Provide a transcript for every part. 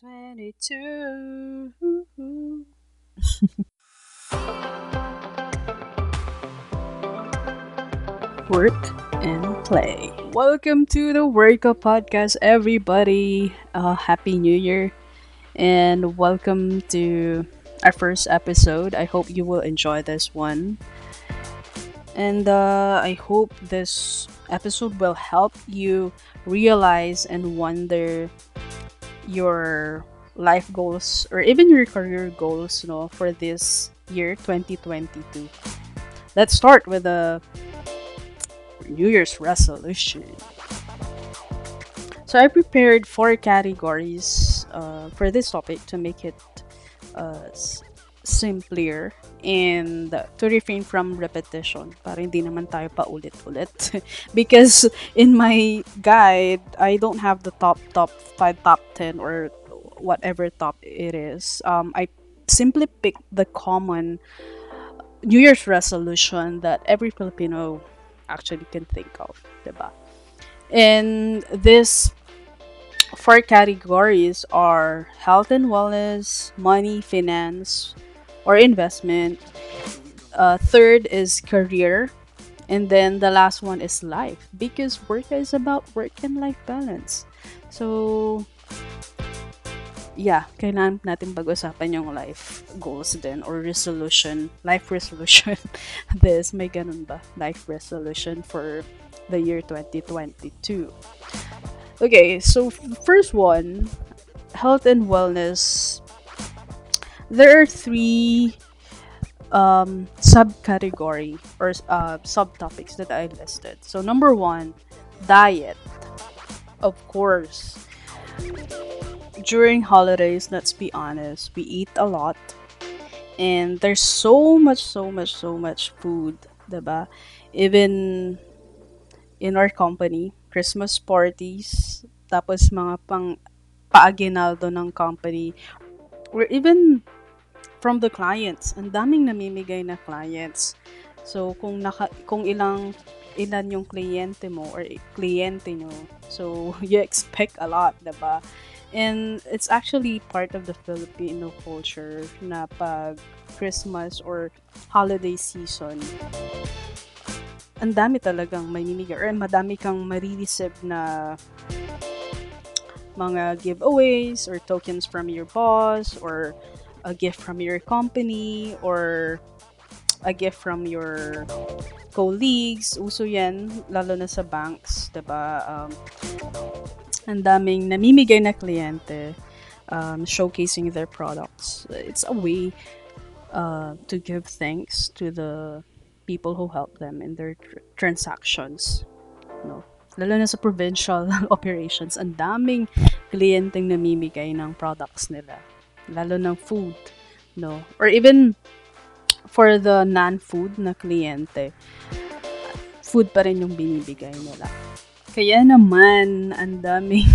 2022. Work and play. Welcome to the Work Up Podcast, everybody. Uh, Happy New Year, and welcome to our first episode. I hope you will enjoy this one. And uh, I hope this episode will help you realize and wonder your life goals or even your career goals no for this year 2022 let's start with a new year's resolution. So i prepared four categories uh, for this topic to make it uh, simpler and to refrain from repetition para hindi naman tayo paulit-ulit. Because in my guide I don't have the top top 5 top 10 or whatever top it is. Um, I simply pick the common New Year's resolution that every Filipino actually can think of diba? And this four categories are health and wellness money finance or investment. Uh, third is career. And then the last one is life because work is about work and life balance. So, yeah, kailangan natin pag-usapan yung life goals din or resolution, life resolution. this, may ganun ba? Life resolution for the year 2022. Okay, so first one, health and wellness there are three um, subcategory or uh, subtopics that I listed. So number one, diet. Of course, during holidays, let's be honest, we eat a lot, and there's so much, so much, so much food, diba? Even in our company, Christmas parties, tapos mga pang paaginaldo ng company, or even from the clients. Ang daming namimigay na clients. So, kung, naka, kung ilang ilan yung kliyente mo or kliyente nyo. So, you expect a lot, diba? And it's actually part of the Filipino culture na pag Christmas or holiday season, ang dami talagang may mimigay or madami kang marireceive na mga giveaways or tokens from your boss or a gift from your company or a gift from your colleagues. Uso yan, lalo na sa banks, ba diba? Um, ang daming namimigay na kliyente um, showcasing their products. It's a way uh, to give thanks to the people who help them in their tr- transactions. No? Lalo na sa provincial operations, ang daming kliyenteng namimigay ng products nila lalo ng food, no? Or even for the non-food na kliyente, food pa rin yung binibigay nila. Kaya naman, ang daming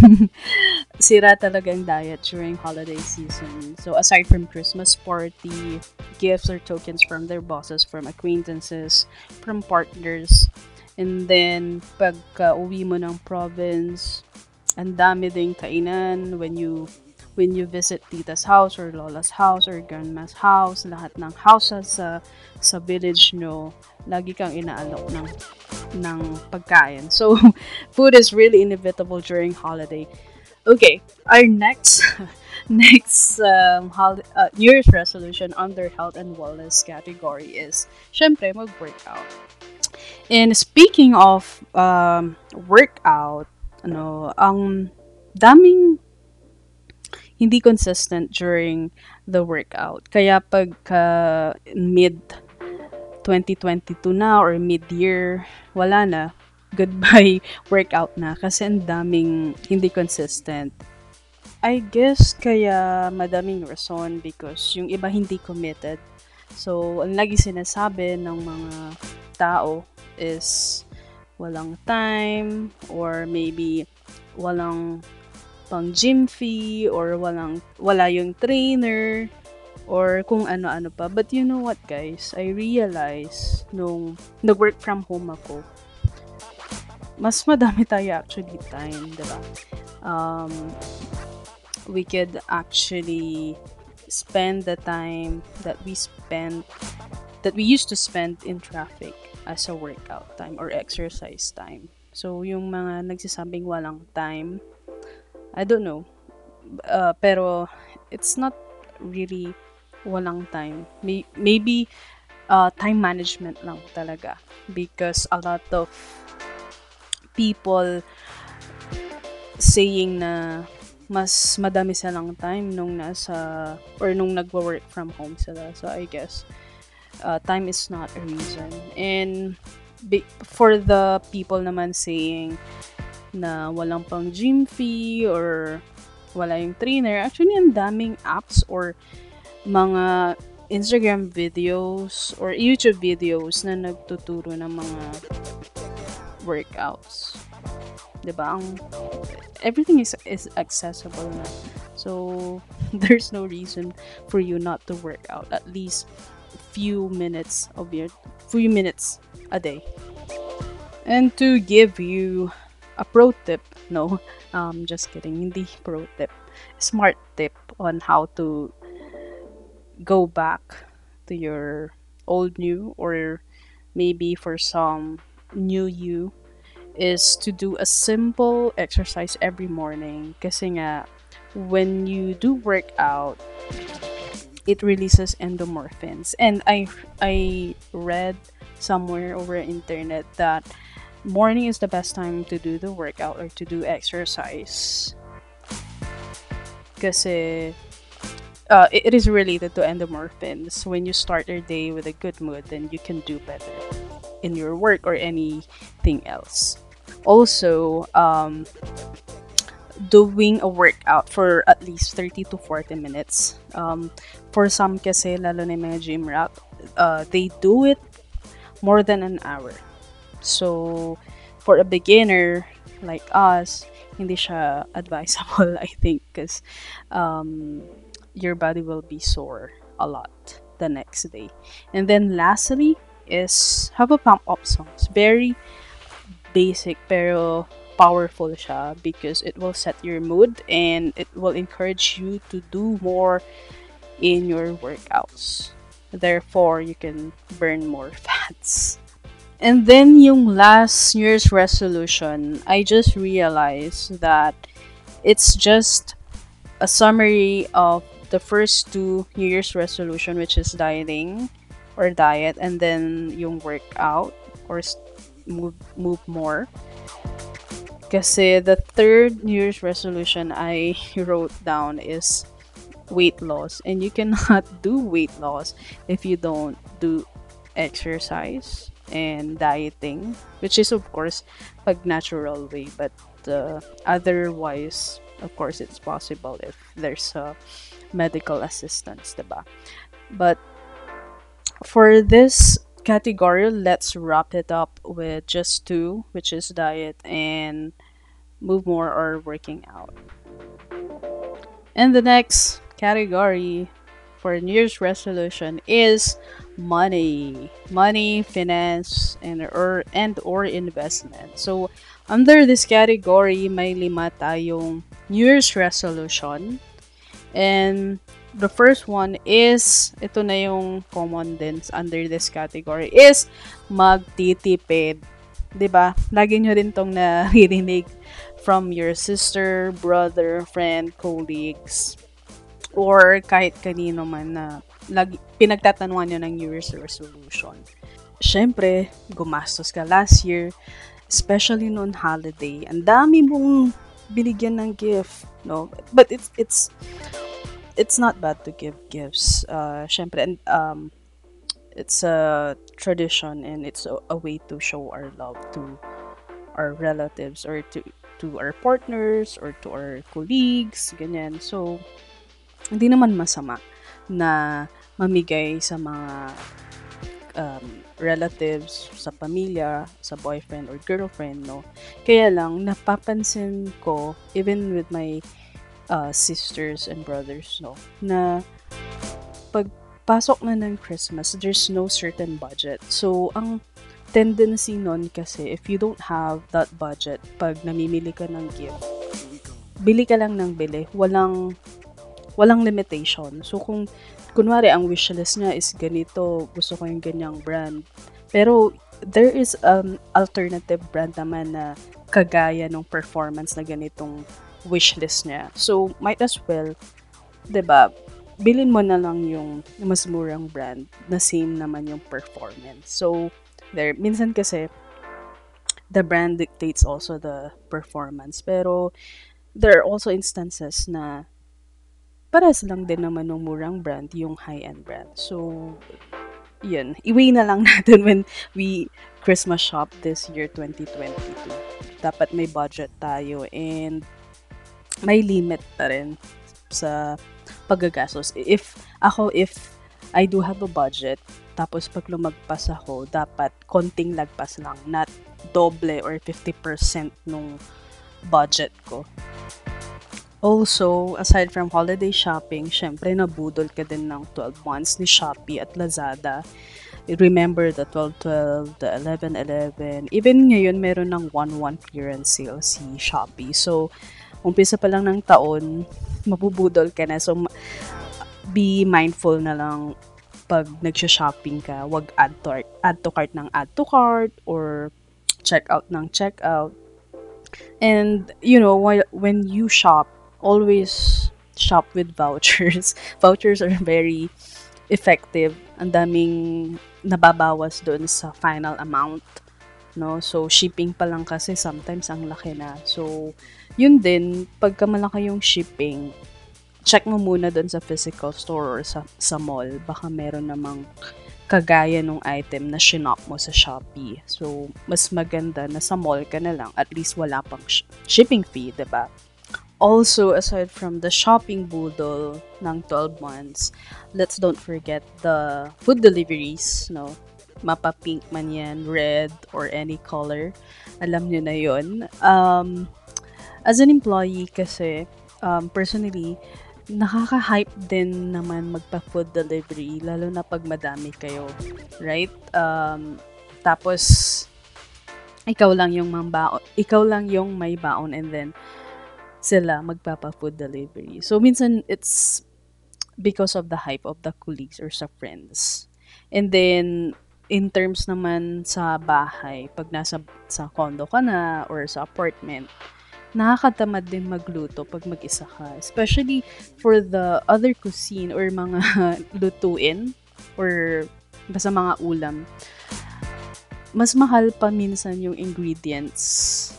sira talaga ang diet during holiday season. So, aside from Christmas party, gifts or tokens from their bosses, from acquaintances, from partners, and then, pagka uwi mo ng province, ang dami ding kainan when you when you visit tita's house or lola's house or grandma's house, lahat ng houses sa sa village no, lagi kang inaalok ng ng pagkain. So, food is really inevitable during holiday. Okay, our next next um, uh, New Year's resolution under health and wellness category is syempre mag-workout. And speaking of um, workout, ano, ang daming hindi consistent during the workout. Kaya pagka mid 2022 na or mid-year, wala na. Goodbye workout na kasi ang daming hindi consistent. I guess kaya madaming rason because yung iba hindi committed. So, ang lagi sinasabi ng mga tao is walang time or maybe walang pang gym fee or walang wala yung trainer or kung ano-ano pa. But you know what guys, I realize nung nag-work from home ako, mas madami tayo actually time, di ba? Um, we could actually spend the time that we spend that we used to spend in traffic as a workout time or exercise time. So, yung mga nagsasabing walang time, I don't know. Uh, pero, it's not really walang time. May, maybe, uh, time management lang talaga. Because a lot of people saying na mas madami silang time nung nasa or nung nagwo-work from home sila. So I guess uh, time is not a reason. And for the people naman saying na walang pang gym fee or wala yung trainer, actually ang daming apps or mga Instagram videos or YouTube videos na nagtuturo ng mga workouts. 'Di ba? Ang everything is is accessible na. So there's no reason for you not to work out at least few minutes of your few minutes a day. And to give you a pro tip, no, um, just kidding, hindi pro tip, smart tip on how to go back to your old new or maybe for some new you is to do a simple exercise every morning. Kasi nga when you do workout it releases endomorphins. And i i read somewhere over internet that morning is the best time to do the workout or to do exercise kasi uh, it, is related to endomorphins when you start your day with a good mood then you can do better in your work or anything else also um, doing a workout for at least 30 to 40 minutes. Um, for some kasi, lalo na mga gym rat, uh, they do it more than an hour. So, for a beginner like us, hindi siya advisable, I think, because um, your body will be sore a lot the next day. And then lastly is have a pump up songs. Very basic pero powerful siya because it will set your mood and it will encourage you to do more in your workouts. Therefore, you can burn more fats. And then yung last year's resolution, I just realized that it's just a summary of the first two New Year's resolution, which is dieting or diet, and then yung workout or move move more. Kasi the third New Year's resolution I wrote down is weight loss. And you cannot do weight loss if you don't do exercise and dieting, which is of course pag natural way, but uh, otherwise, of course, it's possible if there's a medical assistance, diba? But for this category, let's wrap it up with just two, which is diet and move more or working out. And the next category for New Year's resolution is money, money, finance, and or and or investment. So under this category, may lima tayong New Year's resolution, and the first one is, ito na yung common din under this category, is magtitipid. ba diba? Lagi nyo rin tong naririnig from your sister, brother, friend, colleagues, or kahit kanino man na lagi, pinagtatanungan nyo ng New Year's resolution. Siyempre, gumastos ka last year, especially noon holiday. Ang dami mong binigyan ng gift, no? But it's, it's, it's not bad to give gifts. Uh, syempre, and um, it's a tradition and it's a, a way to show our love to our relatives or to to our partners or to our colleagues, ganyan. So, hindi naman masama na mamigay sa mga um, relatives, sa pamilya, sa boyfriend or girlfriend, no? Kaya lang, napapansin ko, even with my uh, sisters and brothers, no? Na pagpasok na ng Christmas, there's no certain budget. So, ang tendency nun kasi, if you don't have that budget, pag namimili ka ng gift, bili ka lang ng bili. Walang, walang limitation. So, kung, kunwari, ang wishlist niya is ganito, gusto ko yung ganyang brand. Pero, there is an alternative brand naman na kagaya ng performance na ganitong wishlist niya. So, might as well, ba bilin mo na lang yung mas murang brand na same naman yung performance. So, there, minsan kasi, the brand dictates also the performance. Pero, there are also instances na pares lang din naman ng murang brand yung high-end brand. So, yun. Iwi na lang natin when we Christmas shop this year 2022. Dapat may budget tayo and may limit pa rin sa paggagastos. If, ako, if I do have a budget, tapos pag lumagpas ako, dapat konting lagpas lang, not doble or 50% nung budget ko. Also, aside from holiday shopping, syempre nabudol ka din ng 12 months ni Shopee at Lazada. Remember the 12-12, the 11-11. Even ngayon, meron ng 1-1 clearance sale si Shopee. So, umpisa pa lang ng taon, mabubudol ka na. So, be mindful na lang pag nagsha-shopping ka, wag add to, add to cart ng add to cart or check out ng check out. And, you know, while, when you shop, always shop with vouchers. vouchers are very effective. Ang daming nababawas doon sa final amount. No? So, shipping pa lang kasi sometimes ang laki na. So, yun din, pagka malaki yung shipping, check mo muna doon sa physical store or sa, sa mall. Baka meron namang kagaya nung item na shinop mo sa Shopee. So, mas maganda na sa mall ka na lang. At least wala pang sh- shipping fee, ba diba? Also, aside from the shopping budol ng 12 months, let's don't forget the food deliveries, no? Mapa-pink man yan, red, or any color. Alam nyo na yon Um, as an employee kasi, um, personally, nakaka-hype din naman magpa-food delivery, lalo na pag madami kayo. Right? Um, tapos, ikaw lang yung mambaon, ikaw lang yung may baon and then sila magpapa-food delivery. So, minsan, it's because of the hype of the colleagues or sa friends. And then, in terms naman sa bahay, pag nasa sa condo ka na or sa apartment, nakakatamad din magluto pag mag-isa ka. Especially for the other cuisine or mga lutuin or basta mga ulam. Mas mahal pa minsan yung ingredients.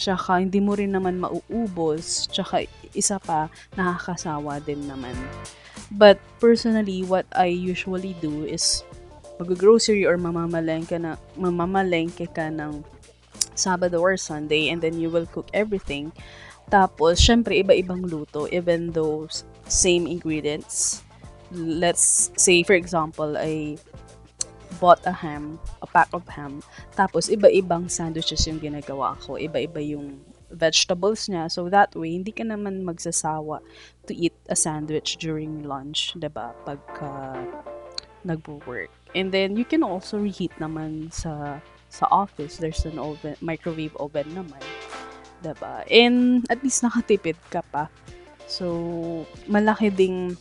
Tsaka hindi mo rin naman mauubos. Tsaka isa pa, nakakasawa din naman. But personally, what I usually do is mag-grocery or mamamalengke na mamamalengke ka ng Sabado or Sunday and then you will cook everything. Tapos, syempre, iba-ibang luto even though same ingredients. Let's say, for example, I bought a ham, a pack of ham. Tapos, iba-ibang sandwiches yung ginagawa ko. Iba-iba yung vegetables niya. So, that way, hindi ka naman magsasawa to eat a sandwich during lunch, ba diba? Pagka nagbo-work. And then, you can also reheat naman sa sa office, there's an oven, microwave oven naman. Diba? And at least nakatipid ka pa. So, malaki ding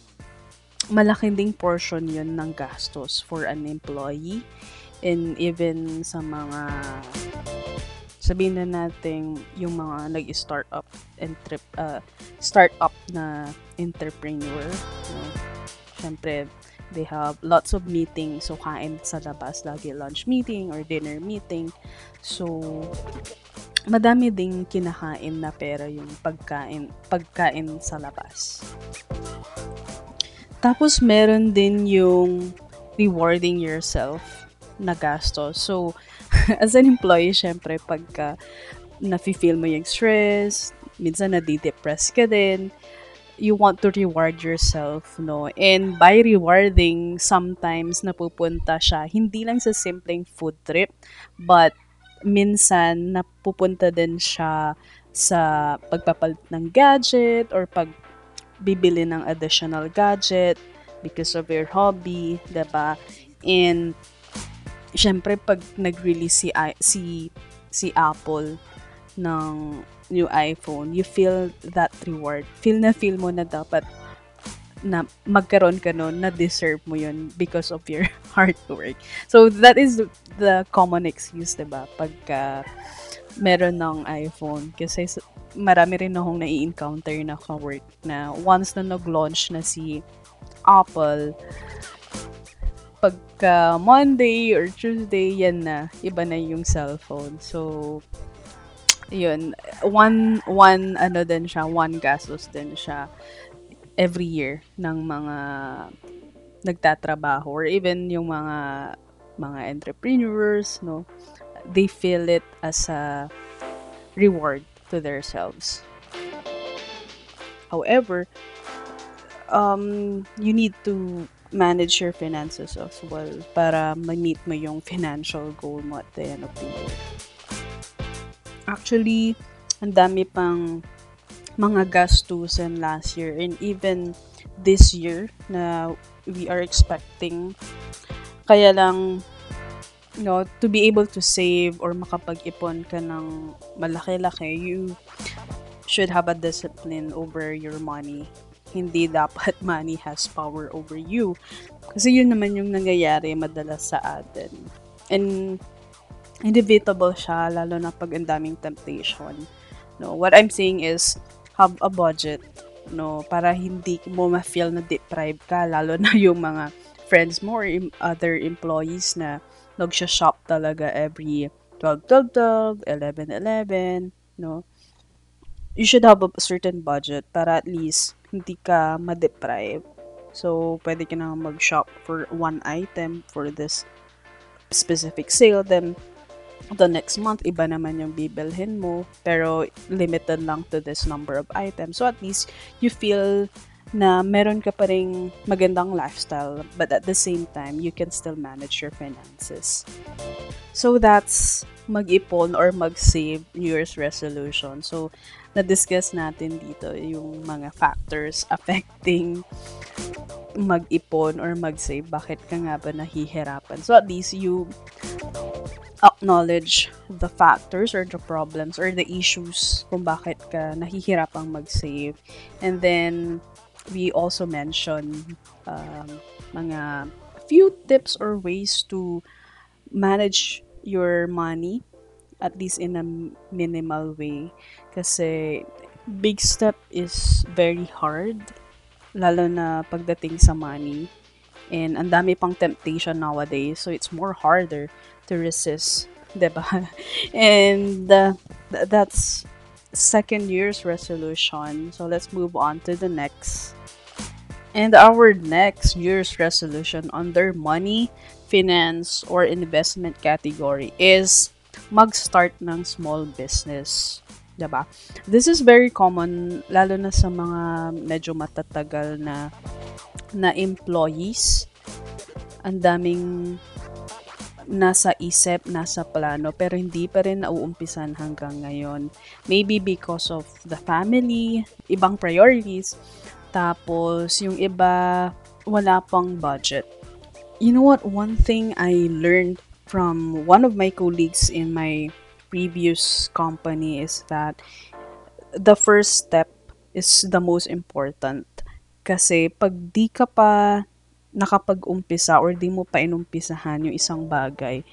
malaki ding portion yun ng gastos for an employee and even sa mga sabihin na natin yung mga nag-start up entrep uh, start up na entrepreneur no? syempre They have lots of meetings. So, kain sa labas. Lagi lunch meeting or dinner meeting. So, madami ding kinakain na pera yung pagkain, pagkain sa labas. Tapos, meron din yung rewarding yourself na gasto. So, as an employee, syempre, pagka nafe-feel mo yung stress, minsan nadi-depress ka din, you want to reward yourself, no? And by rewarding, sometimes napupunta siya hindi lang sa simpleng food trip, but minsan napupunta din siya sa pagpapalit ng gadget or pag bibili ng additional gadget because of your hobby, 'di ba? And syempre pag nag-release si si si Apple ng new iPhone, you feel that reward. Feel na feel mo na dapat na magkaroon ka nun, na deserve mo yun because of your hard work. So, that is the common excuse, diba? Pagka meron ng iPhone. Kasi marami rin akong nai-encounter na ka-work na once na nag-launch na si Apple, pagka Monday or Tuesday, yan na. Iba na yung cellphone. So, yun. One, one, ano din siya, one gastos din siya every year ng mga nagtatrabaho or even yung mga mga entrepreneurs, no? They feel it as a reward to themselves. However, um, you need to manage your finances as well para ma-meet mo yung financial goal mo at the end of the year. Actually, ang dami pang mga gastusin last year and even this year na we are expecting. Kaya lang, you know, to be able to save or makapag-ipon ka ng malaki-laki, you should have a discipline over your money. Hindi dapat money has power over you. Kasi yun naman yung nangyayari madalas sa atin. And inevitable siya, lalo na pag ang daming temptation. No, what I'm saying is, have a budget, no, para hindi mo ma-feel na deprived ka, lalo na yung mga friends mo or other employees na nag-shop talaga every 12, 12, 12, 11, 11, no. You should have a certain budget para at least hindi ka ma-deprive. So, pwede ka na mag-shop for one item for this specific sale. Then, the next month, iba naman yung bibilhin mo, pero limited lang to this number of items. So at least you feel na meron ka pa rin magandang lifestyle, but at the same time, you can still manage your finances. So that's mag-ipon or mag-save New Year's resolution. So, na-discuss natin dito yung mga factors affecting mag-ipon or mag-save. Bakit ka nga ba nahihirapan? So, at least you acknowledge the factors or the problems or the issues kung bakit ka nahihirapang mag-save. And then, we also mention um, mga few tips or ways to manage your money at least in a minimal way kasi big step is very hard lalo na pagdating sa money and ang dami pang temptation nowadays so it's more harder to resist, 'di ba? And uh, th- that's second year's resolution. So let's move on to the next. And our next year's resolution under money, finance, or investment category is mag-start ng small business. 'di ba? This is very common lalo na sa mga medyo matatagal na na employees. Ang daming nasa isip, nasa plano, pero hindi pa rin nauumpisan hanggang ngayon. Maybe because of the family, ibang priorities, tapos yung iba, wala pang budget. You know what? One thing I learned from one of my colleagues in my previous company is that the first step is the most important. Kasi pag di ka pa nakapag-umpisa or di mo pa inumpisahan yung isang bagay,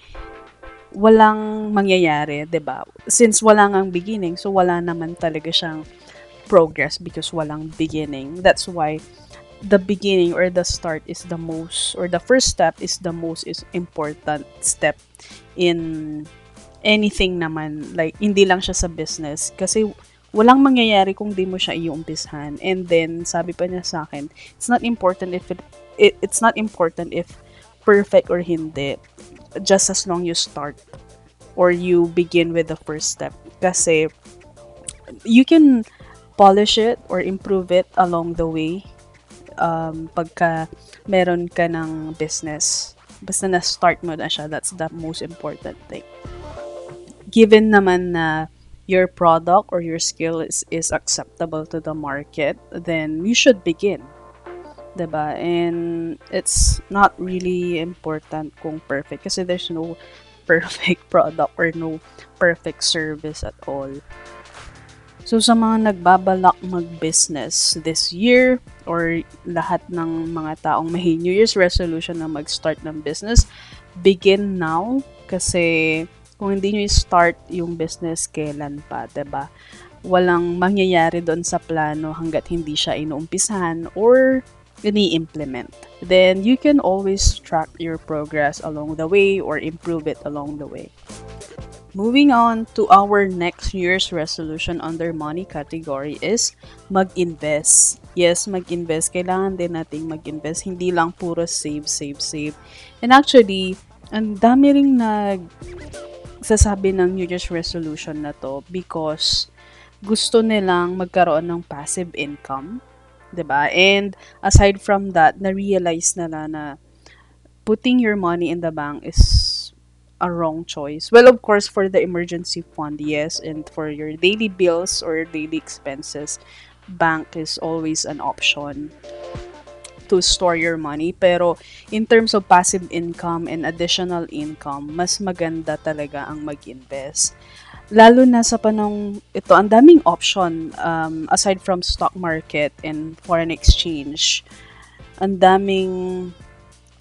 walang mangyayari, 'di ba? Since wala ngang beginning, so wala naman talaga siyang progress because walang beginning. That's why the beginning or the start is the most or the first step is the most is important step in anything naman like hindi lang siya sa business kasi walang mangyayari kung di mo siya iumpisahan and then sabi pa niya sa akin it's not important if it it, it's not important if perfect or hindi just as long you start or you begin with the first step. Kasi you can polish it or improve it along the way um, pagka meron ka ng business. Basta na start mo na siya that's the most important thing. Given naman na your product or your skill is, is acceptable to the market then you should begin 'Diba? And it's not really important kung perfect kasi there's no perfect product or no perfect service at all. So sa mga nagbabalak mag-business this year or lahat ng mga taong may New Year's resolution na mag-start ng business, begin now kasi kung hindi nyo start yung business, kailan pa, 'di ba? Walang mangyayari doon sa plano hanggat hindi siya inuumpisahan or ini-implement. Then you can always track your progress along the way or improve it along the way. Moving on to our next year's resolution under money category is mag-invest. Yes, mag-invest. Kailangan din nating mag-invest. Hindi lang puro save, save, save. And actually, ang dami ring nag sasabi ng New Year's resolution na to because gusto nilang magkaroon ng passive income 'di ba? And aside from that, na-realize nila na putting your money in the bank is a wrong choice. Well, of course, for the emergency fund, yes, and for your daily bills or daily expenses, bank is always an option to store your money. Pero in terms of passive income and additional income, mas maganda talaga ang mag-invest lalo na sa panong ito, ang daming option um, aside from stock market and foreign exchange. Ang daming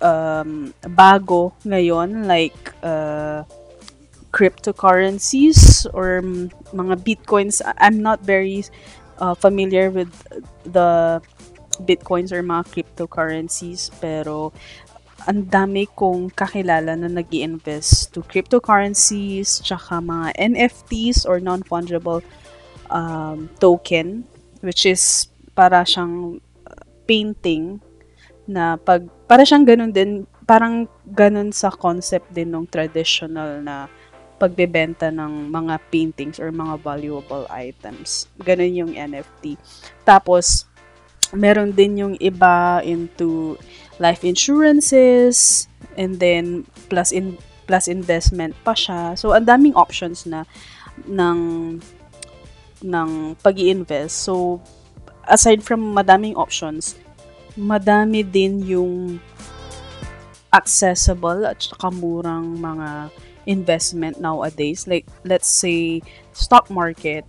um, bago ngayon like uh, cryptocurrencies or mga bitcoins. I'm not very uh, familiar with the bitcoins or mga cryptocurrencies pero ang dami kong kakilala na nag invest to cryptocurrencies, tsaka mga NFTs or non-fungible um, token, which is para siyang painting na pag, para siyang ganun din, parang ganun sa concept din ng traditional na pagbebenta ng mga paintings or mga valuable items. Ganun yung NFT. Tapos, meron din yung iba into life insurances and then plus in plus investment pa siya. So ang daming options na ng ng pag-iinvest. So aside from madaming options, madami din yung accessible at saka murang mga investment nowadays. Like, let's say, stock market,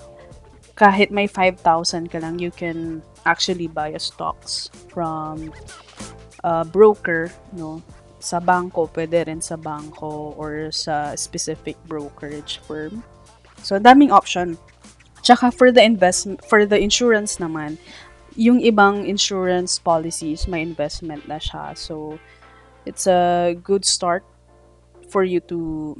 kahit may 5,000 ka lang, you can actually buy a stocks from a broker, no? Sa bangko, pwede rin sa bangko or sa specific brokerage firm. So, daming option. Tsaka for the investment, for the insurance naman, yung ibang insurance policies, may investment na siya. So, it's a good start for you to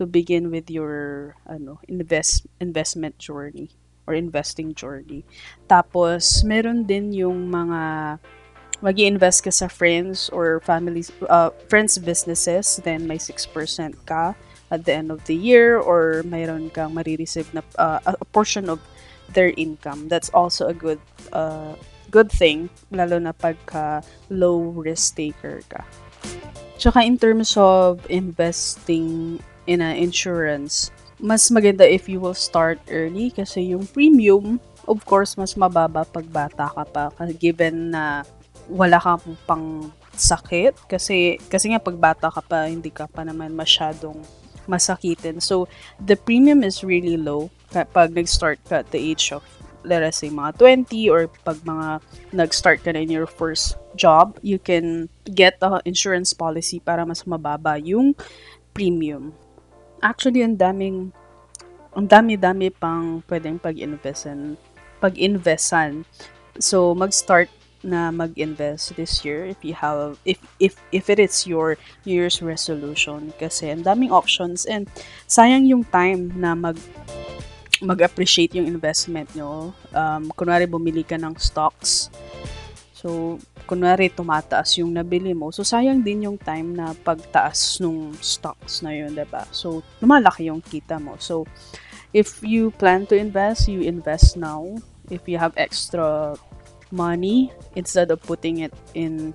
to begin with your ano invest investment journey or investing journey. Tapos, meron din yung mga mag invest ka sa friends or family, uh, friends businesses, then may 6% ka at the end of the year or mayroon kang marireceive na uh, a portion of their income. That's also a good uh, good thing, lalo na pagka low risk taker ka. Tsaka in terms of investing in an insurance, mas maganda if you will start early kasi yung premium, of course, mas mababa pag bata ka pa given na wala kang pang sakit kasi kasi nga pag bata ka pa hindi ka pa naman masyadong masakitin. So the premium is really low kapag nag-start ka at the age of let us say mga 20 or pag mga nag-start ka na in your first job, you can get a insurance policy para mas mababa yung premium actually ang daming ang dami-dami pang pwedeng pag-investan pag-investan so mag-start na mag-invest this year if you have if if if it is your New Year's resolution kasi ang daming options and sayang yung time na mag mag-appreciate yung investment nyo. Um, kunwari bumili ka ng stocks. So, kunwari tumataas yung nabili mo, so sayang din yung time na pagtaas nung stocks na yun, ba? So lumalaki yung kita mo. So if you plan to invest, you invest now. If you have extra money, instead of putting it in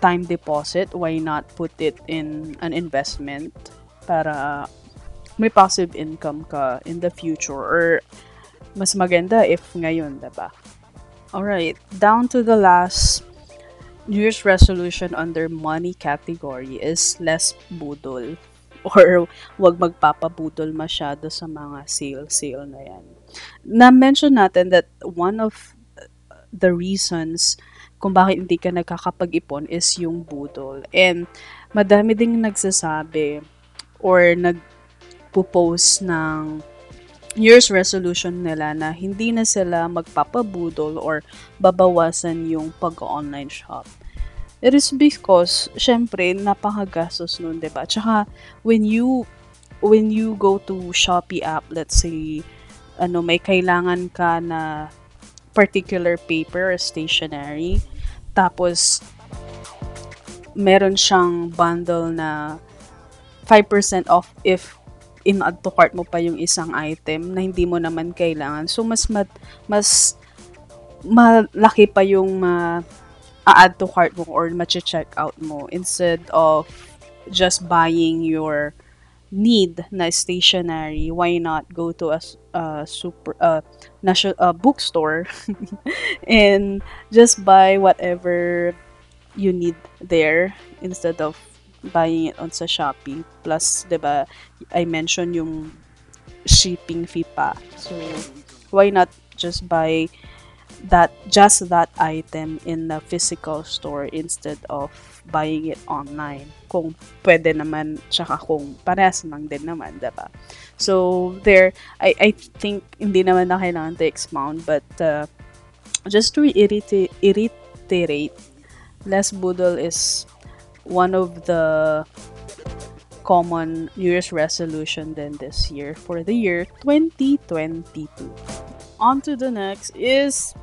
time deposit, why not put it in an investment para may passive income ka in the future or mas maganda if ngayon, ba? Alright, down to the last New Year's resolution under money category is less budol. or wag magpapabudol masyado sa mga sale-sale na yan. Na-mention natin that one of the reasons kung bakit hindi ka nagkakapag-ipon is yung budol. And madami ding nagsasabi or nagpo-post ng year's resolution nila na hindi na sila magpapabudol or babawasan yung pag-online shop. It is because, syempre, napakagastos nun, ba? Tsaka, when you, when you go to Shopee app, let's say, ano, may kailangan ka na particular paper or stationery, tapos, meron siyang bundle na 5% off if in-add to cart mo pa yung isang item na hindi mo naman kailangan. So, mas, mat, mas malaki pa yung uh, a-add to cart mo or ma-check out mo instead of just buying your need na stationery why not go to a, a super uh, national uh, bookstore and just buy whatever you need there instead of buying it on sa Shopee. Plus 'di ba I mentioned yung shipping fee pa. So why not just buy that just that item in the physical store instead of buying it online. Kung pwede naman, tsaka kung parehas lang din naman, diba? So, there, I, I think hindi naman na kailangan to expound, but uh, just to reiterate, less budol is one of the common New Year's resolution then this year for the year 2022. On to the next is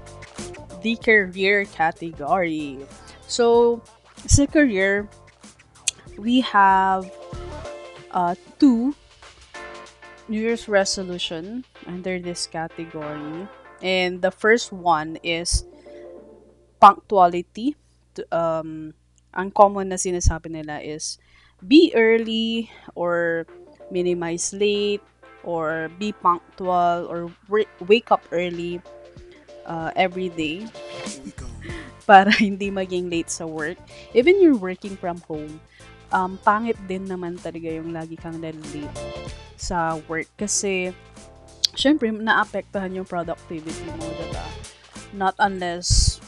the career category. So, sa career, we have uh, two New Year's resolution under this category. And the first one is punctuality. Um, ang common na sinasabi nila is be early or minimize late or be punctual or wake up early uh, every day para hindi maging late sa work. Even you're working from home, um, pangit din naman talaga yung lagi kang late sa work kasi syempre naapektuhan yung productivity mo, diba? Not unless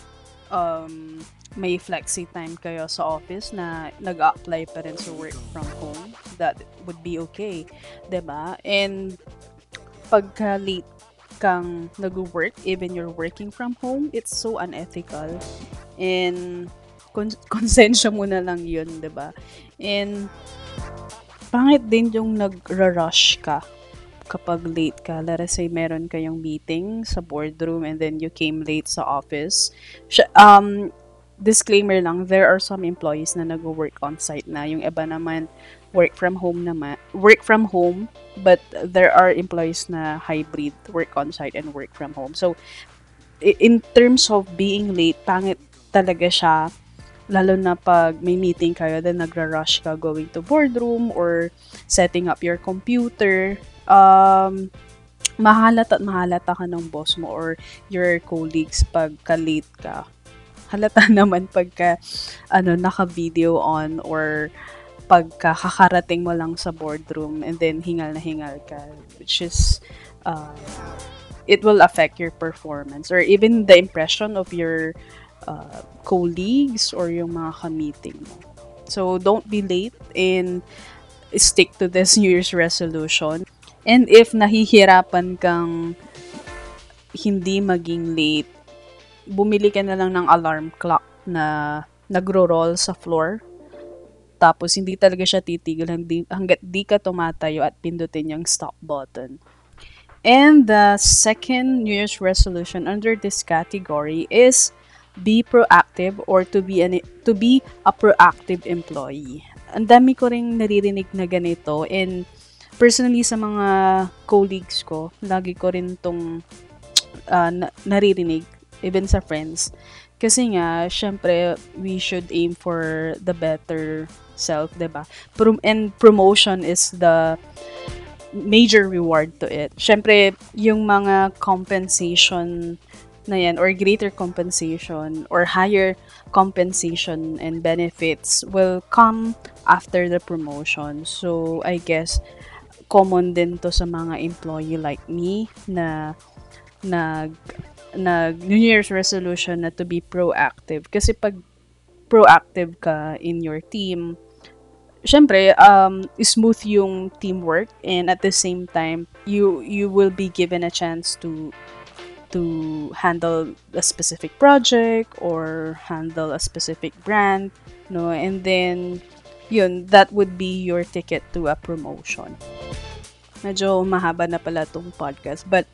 um, may flexi time kayo sa office na nag-apply pa rin sa work from home. That would be okay, 'di ba? And pagka late kang nag-work, even you're working from home, it's so unethical. And kon- konsensya mo na lang yun, ba diba? And pangit din yung nag-rush ka kapag late ka. Let us say meron kayong meeting sa boardroom and then you came late sa office. Um, disclaimer lang, there are some employees na nag-work on site na. Yung iba naman, work from home naman. Work from home, but there are employees na hybrid, work on site and work from home. So, in terms of being late, pangit talaga siya. Lalo na pag may meeting kayo, then nagra-rush ka going to boardroom or setting up your computer. Um, mahalata at mahalata ka ng boss mo or your colleagues pag ka-late ka halata naman pagka ano naka-video on or pagka kakarating mo lang sa boardroom and then hingal na hingal ka which is uh, it will affect your performance or even the impression of your uh, colleagues or yung mga ka-meeting mo. So don't be late and stick to this New Year's resolution. And if nahihirapan kang hindi maging late, bumili ka na lang ng alarm clock na nagro-roll sa floor. Tapos, hindi talaga siya titigil hindi, hanggat di ka tumatayo at pindutin yung stop button. And the second New Year's resolution under this category is be proactive or to be an, to be a proactive employee. Ang dami ko ring naririnig na ganito and personally sa mga colleagues ko, lagi ko rin tong uh, naririnig even sa friends. Kasi nga, syempre, we should aim for the better self, ba diba? Prom- and promotion is the major reward to it. Syempre, yung mga compensation na yan or greater compensation or higher compensation and benefits will come after the promotion. So, I guess, common din to sa mga employee like me na nag nag New Year's resolution na to be proactive. Kasi pag proactive ka in your team, syempre, um, smooth yung teamwork and at the same time, you you will be given a chance to to handle a specific project or handle a specific brand, no? And then, yun, that would be your ticket to a promotion. Medyo mahaba na pala tong podcast. But,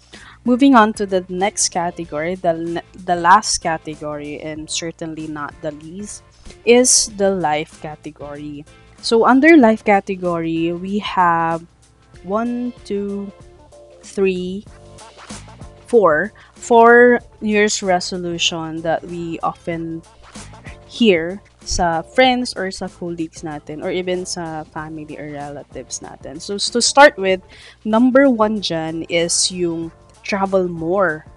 moving on to the next category, the, the last category, and certainly not the least, is the life category. So, under life category, we have one, two, three, four, four years resolution that we often hear sa friends or sa colleagues natin or even sa family or relatives natin. So, to start with, number one dyan is yung travel more.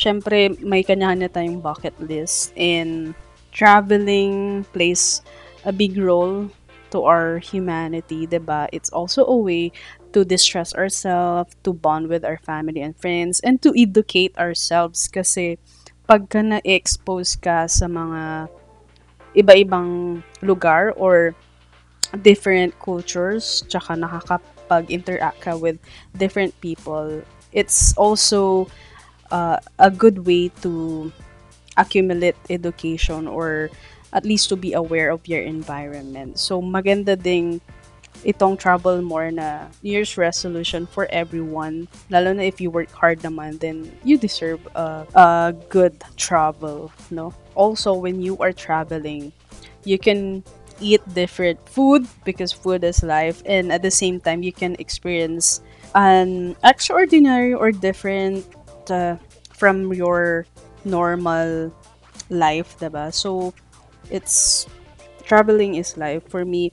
Siyempre, may kanya-kanya tayong bucket list and traveling plays a big role to our humanity, ba? It's also a way to distress ourselves, to bond with our family and friends, and to educate ourselves kasi pagka na-expose ka sa mga iba-ibang lugar or different cultures, tsaka nakakapag-interact ka with different people, it's also uh, a good way to accumulate education or at least to be aware of your environment. So maganda ding itong travel more na New Year's resolution for everyone. Lalo na if you work hard naman, then you deserve a, a good travel, no? Also, when you are traveling, you can eat different food because food is life and at the same time you can experience an extraordinary or different uh, from your normal life, diba? So, it's traveling is life. For me,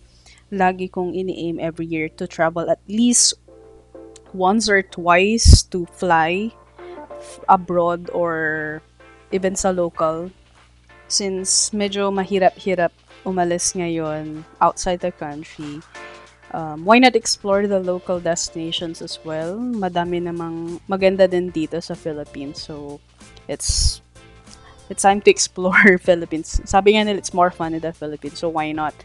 lagi kong ini-aim every year to travel at least once or twice to fly abroad or even sa local. Since medyo mahirap-hirap umalis ngayon outside the country, um, why not explore the local destinations as well? Madami namang maganda din dito sa Philippines. So, it's it's time to explore Philippines. Sabi nga nila, it's more fun in the Philippines, so why not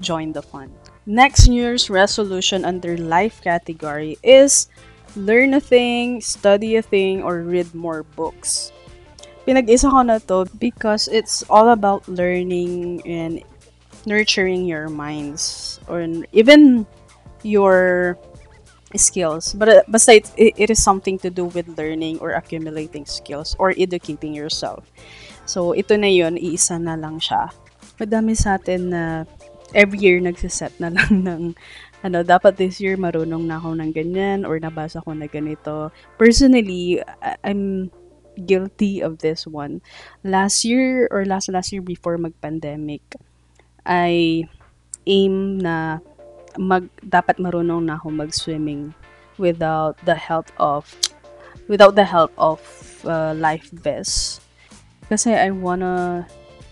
join the fun? Next New Year's resolution under life category is learn a thing, study a thing, or read more books. Pinag-isa ko na to because it's all about learning and nurturing your minds or even your skills. But uh, basta it, it is something to do with learning or accumulating skills or educating yourself. So, ito na yon iisa na lang siya. Madami sa atin na every year nagsiset na lang ng ano, dapat this year marunong na ako ng ganyan or nabasa ko na ganito. Personally, I'm guilty of this one. Last year or last last year before mag-pandemic, I aim na mag dapat marunong na ako mag-swimming without the help of without the help of uh, life vest kasi I wanna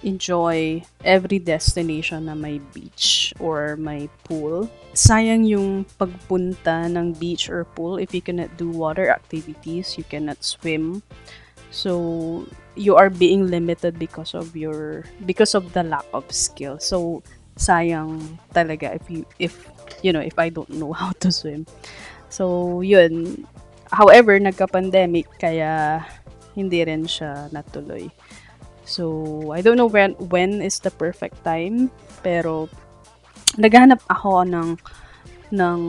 enjoy every destination na may beach or may pool. Sayang yung pagpunta ng beach or pool if you cannot do water activities, you cannot swim. So, you are being limited because of your because of the lack of skill. So, sayang talaga if you if you know, if I don't know how to swim. So, yun. However, nagka-pandemic kaya hindi rin siya natuloy. So, I don't know when when is the perfect time, pero naghahanap ako ng ng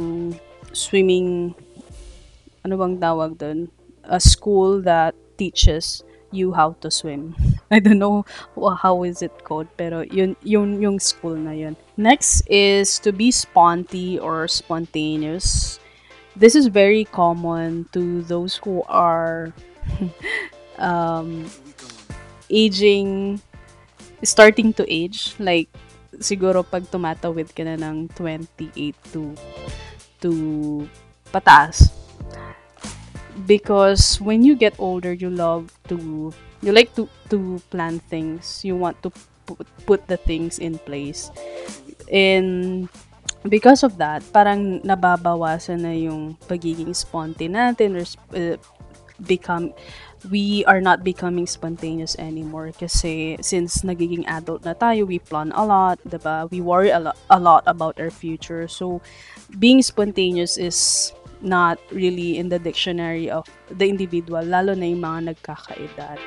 swimming ano bang tawag doon? A school that teaches you how to swim. I don't know how is it called, pero yun, yun yung school na yun. Next is to be sponty or spontaneous. This is very common to those who are um, aging, starting to age. Like, siguro pag tumatawid ka na ng 28 to, to pataas. Because when you get older, you love to you like to to plan things. You want to put, put the things in place. And because of that parang nababawasan na yung pagiging spontaneous natin or uh, become we are not becoming spontaneous anymore kasi since nagiging adult na tayo we plan a lot diba? We worry a, lo- a lot about our future. So being spontaneous is not really in the dictionary of the individual lalo na yung mga nagkakaedad.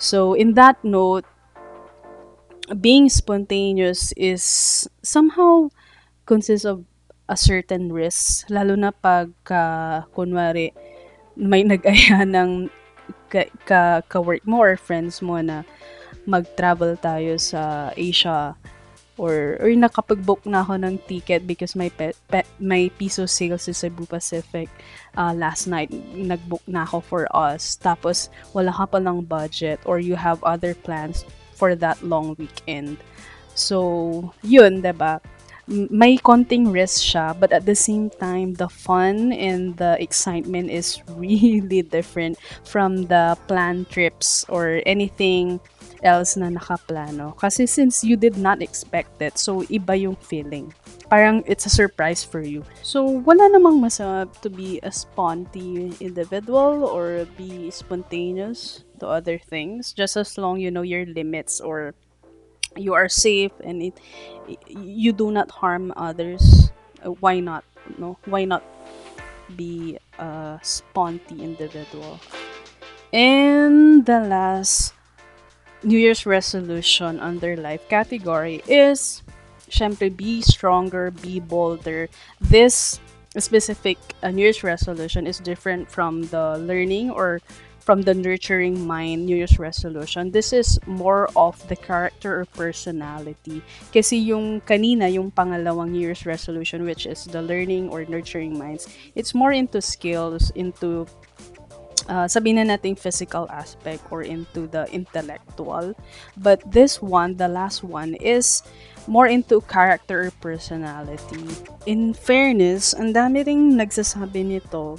So in that note being spontaneous is somehow consists of a certain risk lalo na pag uh, kunwari may nag-aya ng ka, ka, ka-work mo or friends mo na mag-travel tayo sa Asia or or nakapag-book na ako ng ticket because may pe, pe, may piso sale sa Cebu Pacific uh, last night nag-book na ako for us. Tapos wala ka pa lang budget or you have other plans for that long weekend. So yun 'di ba may konting risk siya, but at the same time, the fun and the excitement is really different from the planned trips or anything else na nakaplano. Kasi since you did not expect it, so iba yung feeling. Parang it's a surprise for you. So, wala namang masama to be a sponty individual or be spontaneous to other things, just as long you know your limits or you are safe and it you do not harm others uh, why not no why not be a sponty individual and the last new year's resolution under life category is syempre be stronger be bolder this specific uh, new year's resolution is different from the learning or from the Nurturing Mind New Year's resolution. This is more of the character or personality. Kasi yung kanina, yung pangalawang New Year's resolution, which is the Learning or Nurturing Minds, it's more into skills, into uh, sabihin na natin physical aspect or into the intellectual. But this one, the last one, is more into character or personality. In fairness, ang dami ring nagsasabi nito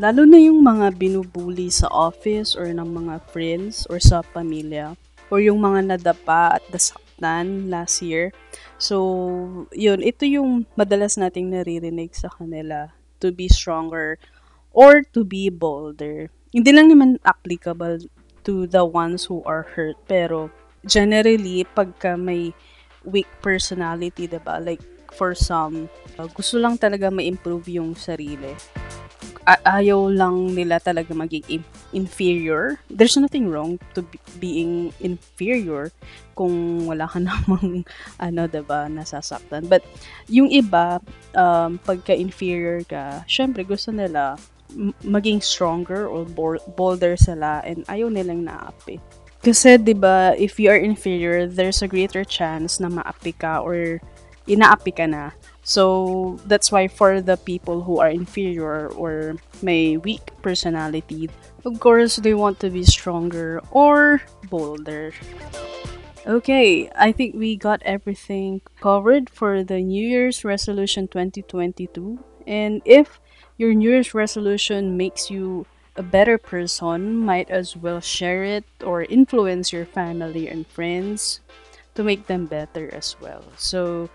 Lalo na yung mga binubuli sa office or ng mga friends or sa pamilya or yung mga nadapa at nasaktan last year. So, yun, ito yung madalas nating naririnig sa kanila to be stronger or to be bolder. Hindi lang naman applicable to the ones who are hurt, pero generally, pagka may weak personality, diba? Like, for some, uh, gusto lang talaga ma-improve yung sarili ayaw lang nila talaga maging inferior. There's nothing wrong to be, being inferior kung wala ka namang ano, 'di ba, nasasaktan. But yung iba um pagka-inferior ka, syempre gusto nila maging stronger or bolder sila and ayaw nilang naapi. Kasi 'di ba, if you are inferior, there's a greater chance na maapi ka or inaapi ka na So that's why for the people who are inferior or may weak personality, of course they want to be stronger or bolder. Okay, I think we got everything covered for the New Year's resolution 2022. And if your New Year's resolution makes you a better person, might as well share it or influence your family and friends to make them better as well. So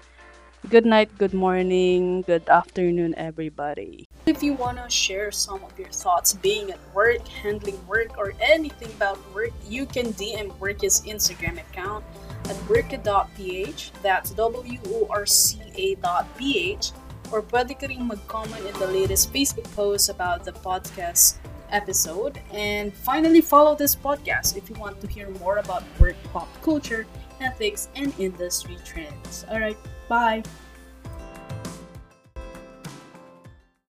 Good night, good morning, good afternoon, everybody. If you want to share some of your thoughts being at work, handling work, or anything about work, you can DM Worka's Instagram account at worka.ph, that's W-O-R-C-A.ph, or pwede mag-comment in the latest Facebook post about the podcast episode. And finally, follow this podcast if you want to hear more about work, pop culture, ethics, and industry trends. Alright, Bye.